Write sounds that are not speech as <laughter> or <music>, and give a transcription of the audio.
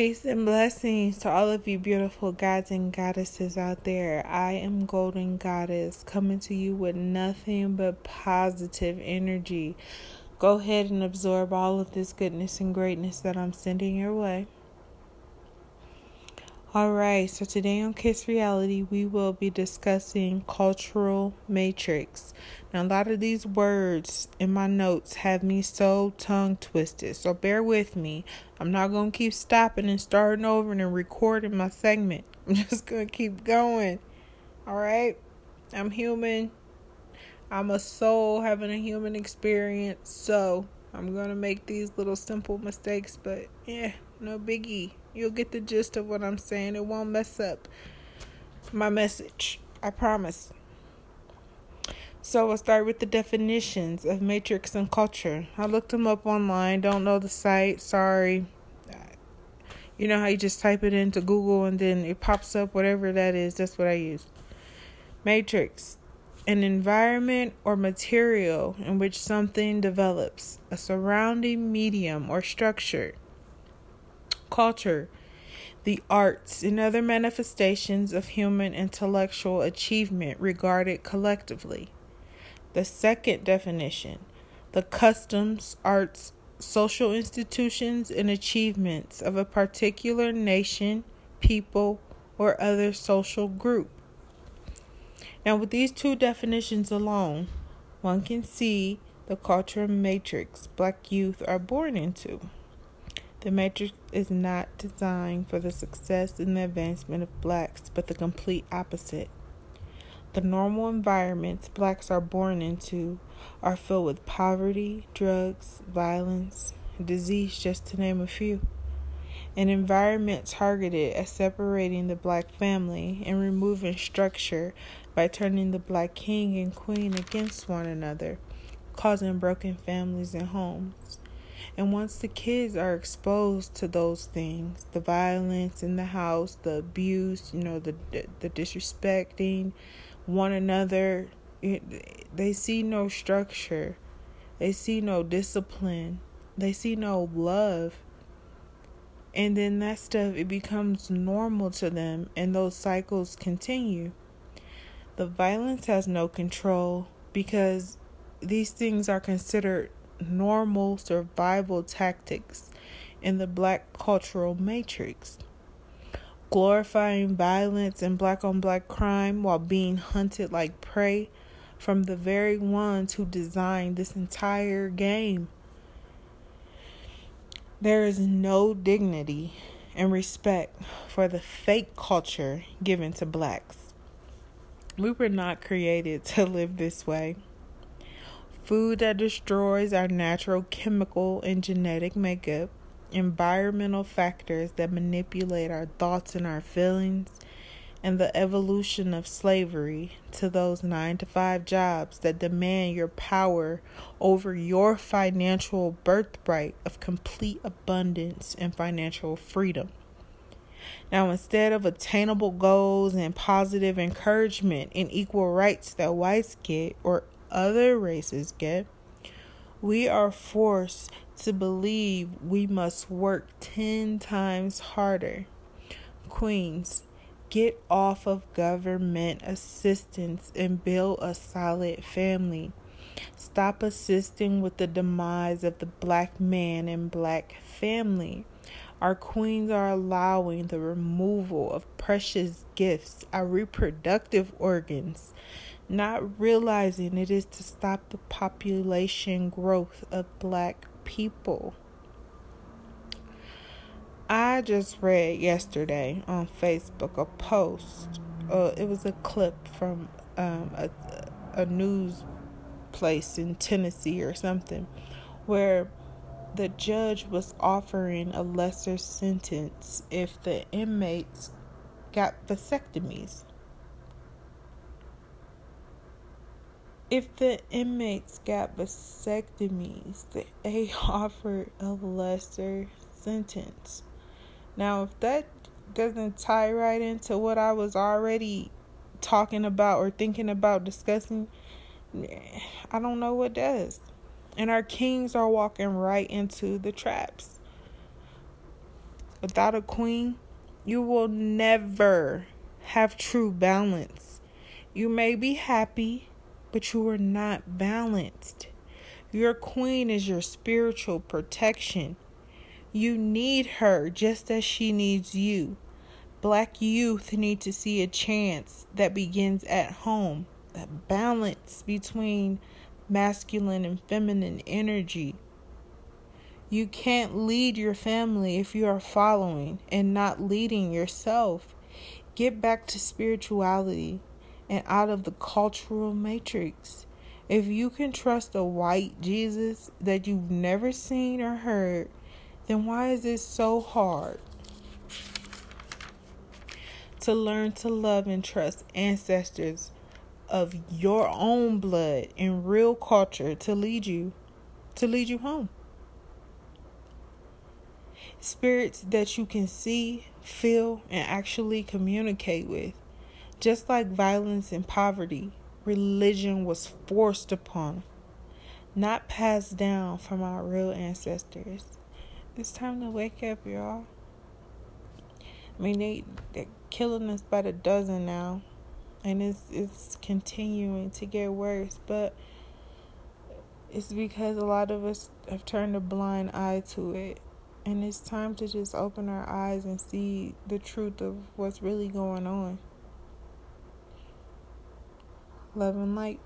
Peace and blessings to all of you beautiful gods and goddesses out there. I am Golden Goddess coming to you with nothing but positive energy. Go ahead and absorb all of this goodness and greatness that I'm sending your way. All right, so today on Kiss Reality, we will be discussing cultural matrix. Now, a lot of these words in my notes have me so tongue twisted, so bear with me. I'm not going to keep stopping and starting over and recording my segment. <laughs> I'm just going to keep going. All right, I'm human, I'm a soul having a human experience, so I'm going to make these little simple mistakes, but yeah, no biggie. You'll get the gist of what I'm saying. It won't mess up my message. I promise. So we'll start with the definitions of matrix and culture. I looked them up online. Don't know the site. Sorry. You know how you just type it into Google and then it pops up, whatever that is. That's what I use. Matrix. An environment or material in which something develops, a surrounding medium or structure culture, the arts, and other manifestations of human intellectual achievement regarded collectively. The second definition the customs, arts, social institutions, and achievements of a particular nation, people, or other social group. Now, with these two definitions alone, one can see the cultural matrix black youth are born into. The matrix is not designed for the success and the advancement of blacks, but the complete opposite. The normal environments blacks are born into are filled with poverty, drugs, violence, disease, just to name a few. An environment targeted at separating the black family and removing structure by turning the black king and queen against one another, causing broken families and homes. And once the kids are exposed to those things, the violence in the house, the abuse, you know, the the disrespecting one another, they see no structure. They see no discipline. They see no love. And then that stuff it becomes normal to them and those cycles continue. The violence has no control because these things are considered normal survival tactics in the black cultural matrix. Glorifying violence and black on black crime while being hunted like prey from the very ones who designed this entire game. There is no dignity and respect for the fake culture given to blacks. We were not created to live this way food that destroys our natural chemical and genetic makeup, environmental factors that manipulate our thoughts and our feelings, and the evolution of slavery to those nine to five jobs that demand your power over your financial birthright of complete abundance and financial freedom. Now, instead of attainable goals and positive encouragement and equal rights that whites get or other races get, we are forced to believe we must work 10 times harder. Queens, get off of government assistance and build a solid family. Stop assisting with the demise of the black man and black family. Our queens are allowing the removal of precious gifts, our reproductive organs, not realizing it is to stop the population growth of black people. I just read yesterday on Facebook a post. Uh, it was a clip from um, a, a news place in Tennessee or something where the judge was offering a lesser sentence if the inmates got vasectomies. If the inmates got vasectomies, they offered a lesser sentence. Now, if that doesn't tie right into what I was already talking about or thinking about discussing, I don't know what does. And our kings are walking right into the traps. Without a queen, you will never have true balance. You may be happy, but you are not balanced. Your queen is your spiritual protection. You need her just as she needs you. Black youth need to see a chance that begins at home, a balance between masculine and feminine energy. You can't lead your family if you are following and not leading yourself. Get back to spirituality and out of the cultural matrix. If you can trust a white Jesus that you've never seen or heard, then why is it so hard to learn to love and trust ancestors of your own blood and real culture to lead you to lead you home? spirits that you can see, feel, and actually communicate with. Just like violence and poverty, religion was forced upon, not passed down from our real ancestors. It's time to wake up, y'all. I mean, they they're killing us by the dozen now, and it's it's continuing to get worse. But it's because a lot of us have turned a blind eye to it. And it's time to just open our eyes and see the truth of what's really going on. Love and light.